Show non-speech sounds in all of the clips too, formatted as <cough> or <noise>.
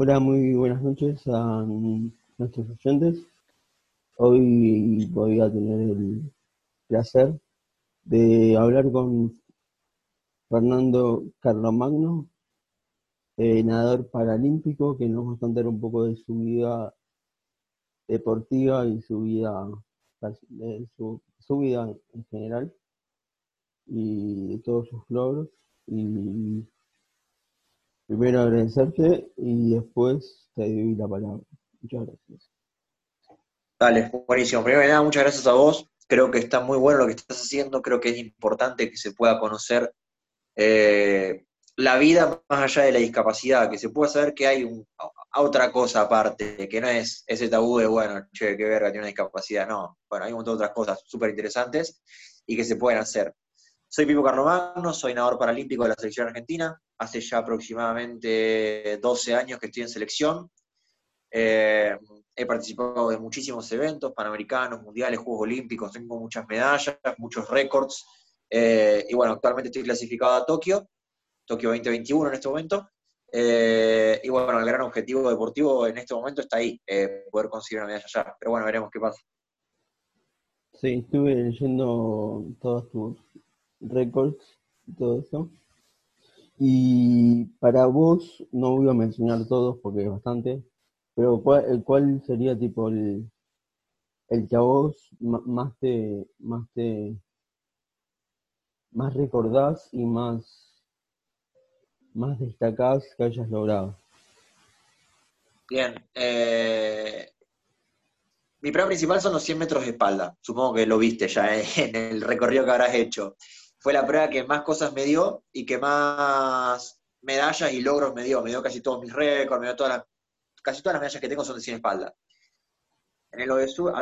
Hola, muy buenas noches a nuestros oyentes. Hoy voy a tener el placer de hablar con Fernando Carlomagno, eh, nadador paralímpico, que nos va a contar un poco de su vida deportiva y su vida, su, su vida en general y de todos sus logros. Y primero agradecerte y después te doy la palabra. Muchas gracias. Dale, buenísimo. Primero que nada, muchas gracias a vos. Creo que está muy bueno lo que estás haciendo. Creo que es importante que se pueda conocer eh, la vida más allá de la discapacidad, que se pueda saber que hay otra cosa aparte, que no es ese tabú de, bueno, che, qué verga, tiene una discapacidad. No, bueno, hay un montón de otras cosas súper interesantes y que se pueden hacer. Soy Pipo Carlomagno, soy nadador paralímpico de la selección argentina. Hace ya aproximadamente 12 años que estoy en selección. Eh, he participado de muchísimos eventos, panamericanos, mundiales, Juegos Olímpicos, tengo muchas medallas, muchos récords. Eh, y bueno, actualmente estoy clasificado a Tokio, Tokio 2021 en este momento. Eh, y bueno, el gran objetivo deportivo en este momento está ahí, poder conseguir una medalla allá. Pero bueno, veremos qué pasa. Sí, estuve leyendo todas tus récords y todo eso. Y para vos, no voy a mencionar todos porque es bastante, pero ¿cuál, cuál sería tipo el, el que a vos más te, más te, más recordás y más, más destacás que hayas logrado? Bien, eh, mi prueba principal son los 100 metros de espalda. Supongo que lo viste ya <laughs> en el recorrido que habrás hecho fue la prueba que más cosas me dio y que más medallas y logros me dio. Me dio casi todos mis récords, me dio todas las, casi todas las medallas que tengo son de 100 espalda. En el ODESUR,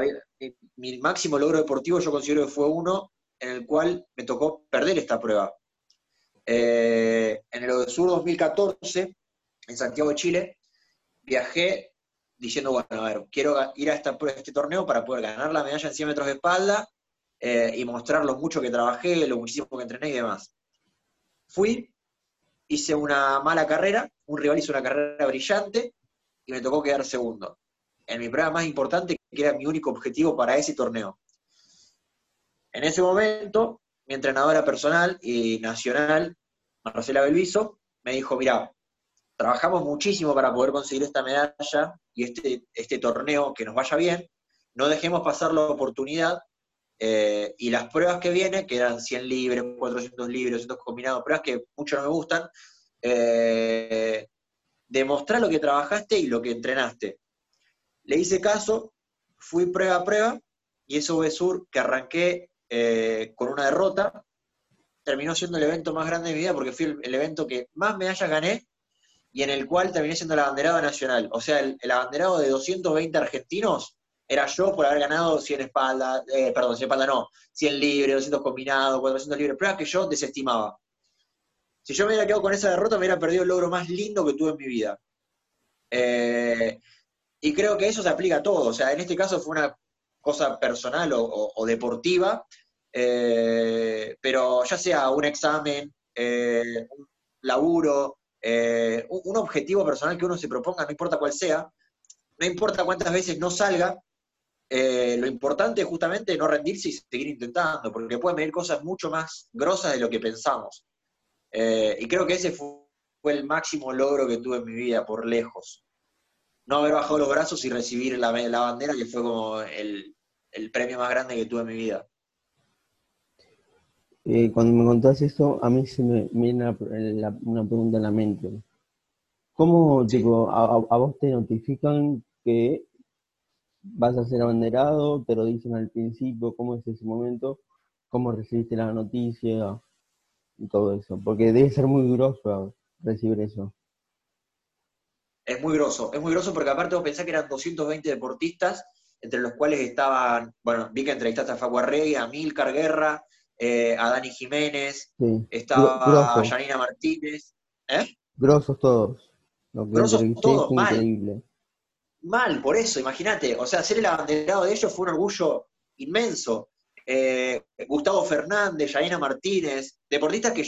mi máximo logro deportivo yo considero que fue uno en el cual me tocó perder esta prueba. Eh, en el ODESUR 2014, en Santiago de Chile, viajé diciendo, bueno, a ver, quiero ir a, esta, a este torneo para poder ganar la medalla en 100 metros de espalda eh, y mostrar lo mucho que trabajé, lo muchísimo que entrené y demás. Fui, hice una mala carrera, un rival hizo una carrera brillante y me tocó quedar segundo. En mi prueba más importante, que era mi único objetivo para ese torneo. En ese momento, mi entrenadora personal y nacional, Marcela Belviso, me dijo, mira, trabajamos muchísimo para poder conseguir esta medalla y este, este torneo que nos vaya bien, no dejemos pasar la oportunidad eh, y las pruebas que vienen, que eran 100 libres, 400 libres, 200 combinados, pruebas que mucho no me gustan, eh, demostrar lo que trabajaste y lo que entrenaste. Le hice caso, fui prueba a prueba, y eso Sur, que arranqué eh, con una derrota, terminó siendo el evento más grande de mi vida porque fue el, evento que más medallas gané y en el cual terminé siendo el abanderado nacional. O sea, el, el abanderado de 220 argentinos era yo por haber ganado 100 espaldas, eh, perdón, 100 espaldas no, 100 libres, 200 combinados, 400 libres, pruebas que yo desestimaba. Si yo me hubiera quedado con esa derrota, me hubiera perdido el logro más lindo que tuve en mi vida. Eh, y creo que eso se aplica a todo. O sea, en este caso fue una cosa personal o, deportiva, eh, pero ya sea un examen, un laburo, un, un objetivo personal que uno se proponga, no importa cuál sea, no importa cuántas veces no salga, eh, lo importante es justamente no rendirse y seguir intentando, porque pueden venir cosas mucho más grosas de lo que pensamos. Eh, y creo que ese fue, el máximo logro que tuve en mi vida, por lejos. No haber bajado los brazos y recibir la, bandera, que fue como el, premio más grande que tuve en mi vida. Eh, cuando me contás eso, a mí se me viene una pregunta en la mente. ¿Cómo, a, vos te notifican que vas a ser abanderado, te lo dicen al principio, cómo es ese momento, cómo recibiste la noticia y todo eso, porque debe ser muy groso recibir eso. Es muy groso, es muy groso porque aparte vos pensás que eran 220 deportistas, entre los cuales estaban, bueno, vi que entrevistaste a Facu a Milcar Guerra, eh, a Dani Jiménez, estaba Janina Martínez. ¿Eh? Grosos todos. Los que todos, increíble mal por eso, imagínate. O sea, ser el abanderado de ellos fue un orgullo inmenso. Eh, Gustavo Fernández, Yaina Martínez, deportistas que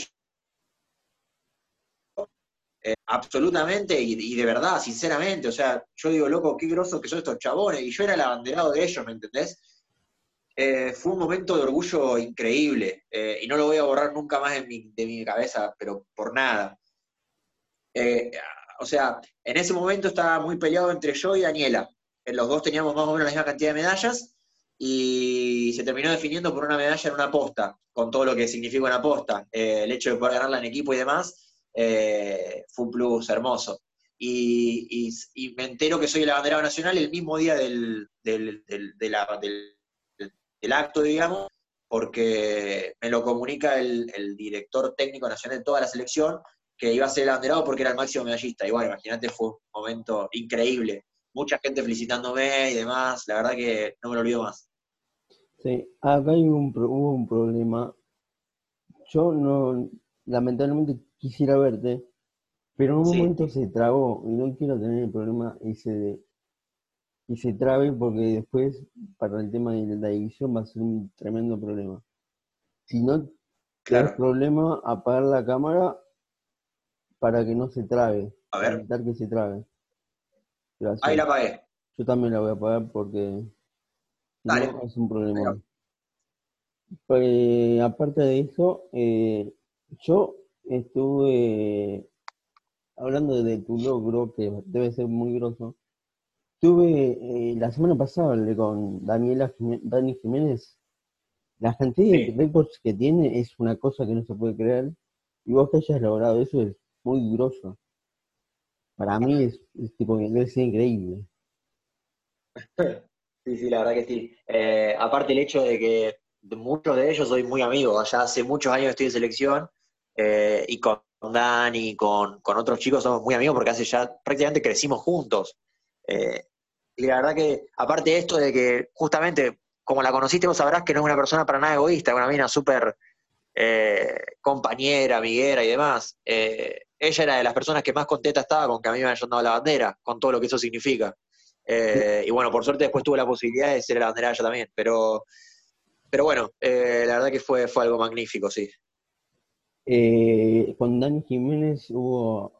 Eh, absolutamente y, de verdad, sinceramente. O sea, yo digo, loco, qué grosos que son estos chabones. Y yo era el abanderado de ellos, ¿me entendés? Eh, fue un momento de orgullo increíble. y no lo voy a borrar nunca más de mi, de mi cabeza, pero por nada. O sea, en ese momento estaba muy peleado entre yo y Daniela. Los dos teníamos más o menos la misma cantidad de medallas y se terminó definiendo por una medalla en una posta, con todo lo que significa una posta. Eh, el hecho de poder ganarla en equipo y demás eh, fue un plus hermoso. Y, me entero que soy el abanderado nacional el mismo día del, del, acto, digamos, porque me lo comunica el, director técnico nacional de toda la selección, que iba a ser el abanderado porque era el máximo medallista. Bueno, imagínate, fue un momento increíble. Mucha gente felicitándome y demás, la verdad que no me lo olvido más. Sí, acá hay un, hubo un problema. Yo no, lamentablemente quisiera verte, pero en un momento se trabó y no quiero tener el problema y se, y se trabe porque después para el tema de la división va a ser un tremendo problema. Si no claro. problema, apagar la cámara para que no se trabe. A ver. evitar que se trabe. Ahí la apagué. Yo también la voy a apagar porque no, es un problema. Pues, aparte de eso, eh, yo estuve hablando de tu logro, que debe ser muy groso. Tuve eh, la semana pasada con Daniela Dani Jiménez. La cantidad de récords que tiene es una cosa que no se puede creer. Y vos que hayas logrado eso es muy groso. Para mí es, tipo, debe ser increíble. <laughs> Sí, sí, la verdad que sí. Eh, aparte el hecho de que muchos de ellos soy muy amigos, ya hace muchos años estoy en selección eh, y con Dani, con, con otros chicos somos muy amigos porque hace ya prácticamente crecimos juntos. Eh, y la verdad que, aparte de esto de que justamente, como la conociste, vos sabrás que no es una persona para nada egoísta, es una mina súper compañera, amiguera y demás. Ella era de las personas que más contenta estaba con que a mí me hayan dado la bandera, con todo lo que eso significa. Eh, y bueno, por suerte después tuve la posibilidad de ser la bandera yo también. Pero, pero bueno, eh, la verdad que fue, fue algo magnífico, sí. Eh, con Dani Jiménez hubo.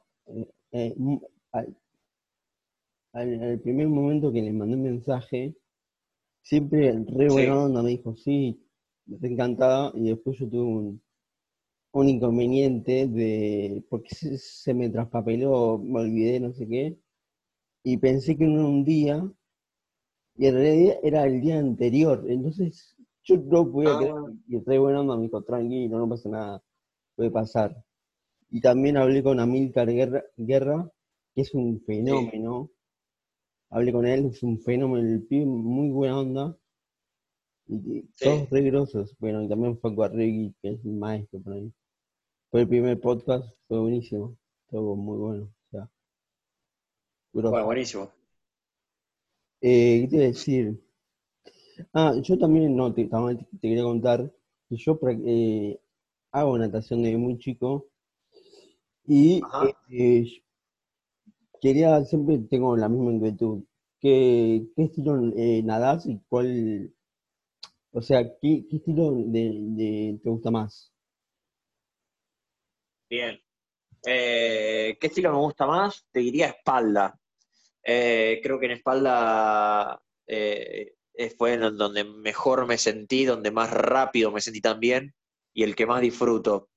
Al, al, primer momento que le mandé un mensaje, siempre re buena onda me dijo, sí, me encantaba. Y después yo tuve un, un inconveniente de. porque se, se me traspapeló, me olvidé, no sé qué y pensé que no era un día, y en realidad era el día anterior. Entonces yo no podía ah. creer, y estoy bueno, me dijo, tranquilo, no pasa nada, puede pasar. Y también hablé con Amílcar Guerra, Guerra que es un fenómeno. Hablé con él, es un fenómeno, el pibe, muy buena onda. Y todos re grosos. Bueno, y también Facu Arregui, que es un maestro por ahí. Fue el primer podcast, fue buenísimo. Estuvo muy bueno. Bueno, buenísimo. Eh, ¿Qué te iba a decir? Ah, yo también no, te, te quería contar que yo eh, hago natación desde muy chico y eh, quería, siempre tengo la misma inquietud. ¿Qué, qué estilo eh, nadás y cuál, o sea, qué, qué estilo de, te gusta más? Bien. ¿Qué estilo me gusta más? Te diría espalda. Eh, creo que en espalda eh, fue en donde mejor me sentí, donde más rápido me sentí también y el que más disfruto.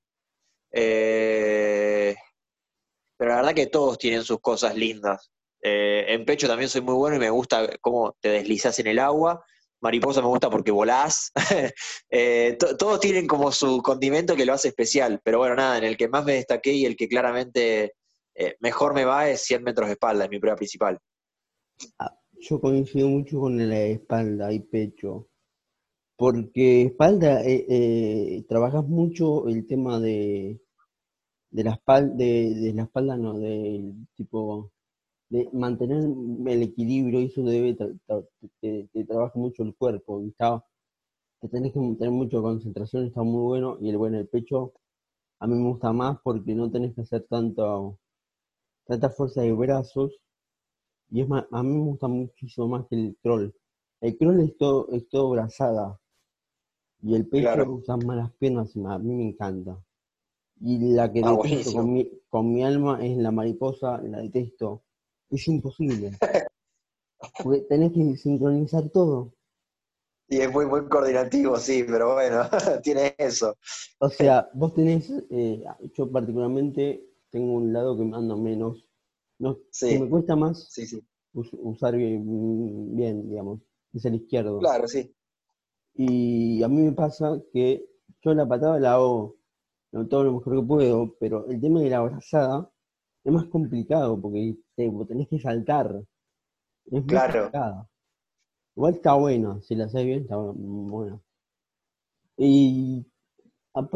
Eh, pero la verdad que todos tienen sus cosas lindas. en pecho también soy muy bueno y me gusta cómo te deslizas en el agua. Mariposa me gusta porque volás. <laughs> todos tienen como su condimento que lo hace especial. Pero bueno, nada, en el que más me destaqué y el que claramente eh, mejor me va es 100 metros de espalda, es mi prueba principal. Ah, yo coincido mucho con la espalda y pecho, porque espalda, eh, eh, trabajas mucho el tema de, de la espalda, de, la espalda no, del tipo de mantener el equilibrio, y eso debe, te, trabaja mucho el cuerpo, está, tenés que tener mucha concentración, está muy bueno, y el bueno, el pecho a mí me gusta más porque no tenés que hacer tanto tanta fuerza de brazos. Y es más, a mí me gusta muchísimo más que el troll. El troll es todo, es todo brazada. Y el pecho usa más las piernas a mí me encanta. Y la que Ah, detesto con mi, con mi alma es la mariposa, la detesto. Es imposible. Porque tenés que sincronizar todo. Y es muy, muy coordinativo, sí, pero bueno, <laughs> tiene eso. O sea, vos tenés, eh, yo particularmente tengo un lado que me menos. No, Sí. que me cuesta más Sí, sí. us- usar bien, bien, digamos, es el izquierdo. Claro, sí. Y a mí me pasa que yo la patada la hago no, todo lo mejor que puedo, pero el tema de la abrazada es más complicado porque te, tenés que saltar. Es Claro. complicado. Igual está buena, si la haces bien, está buena. Y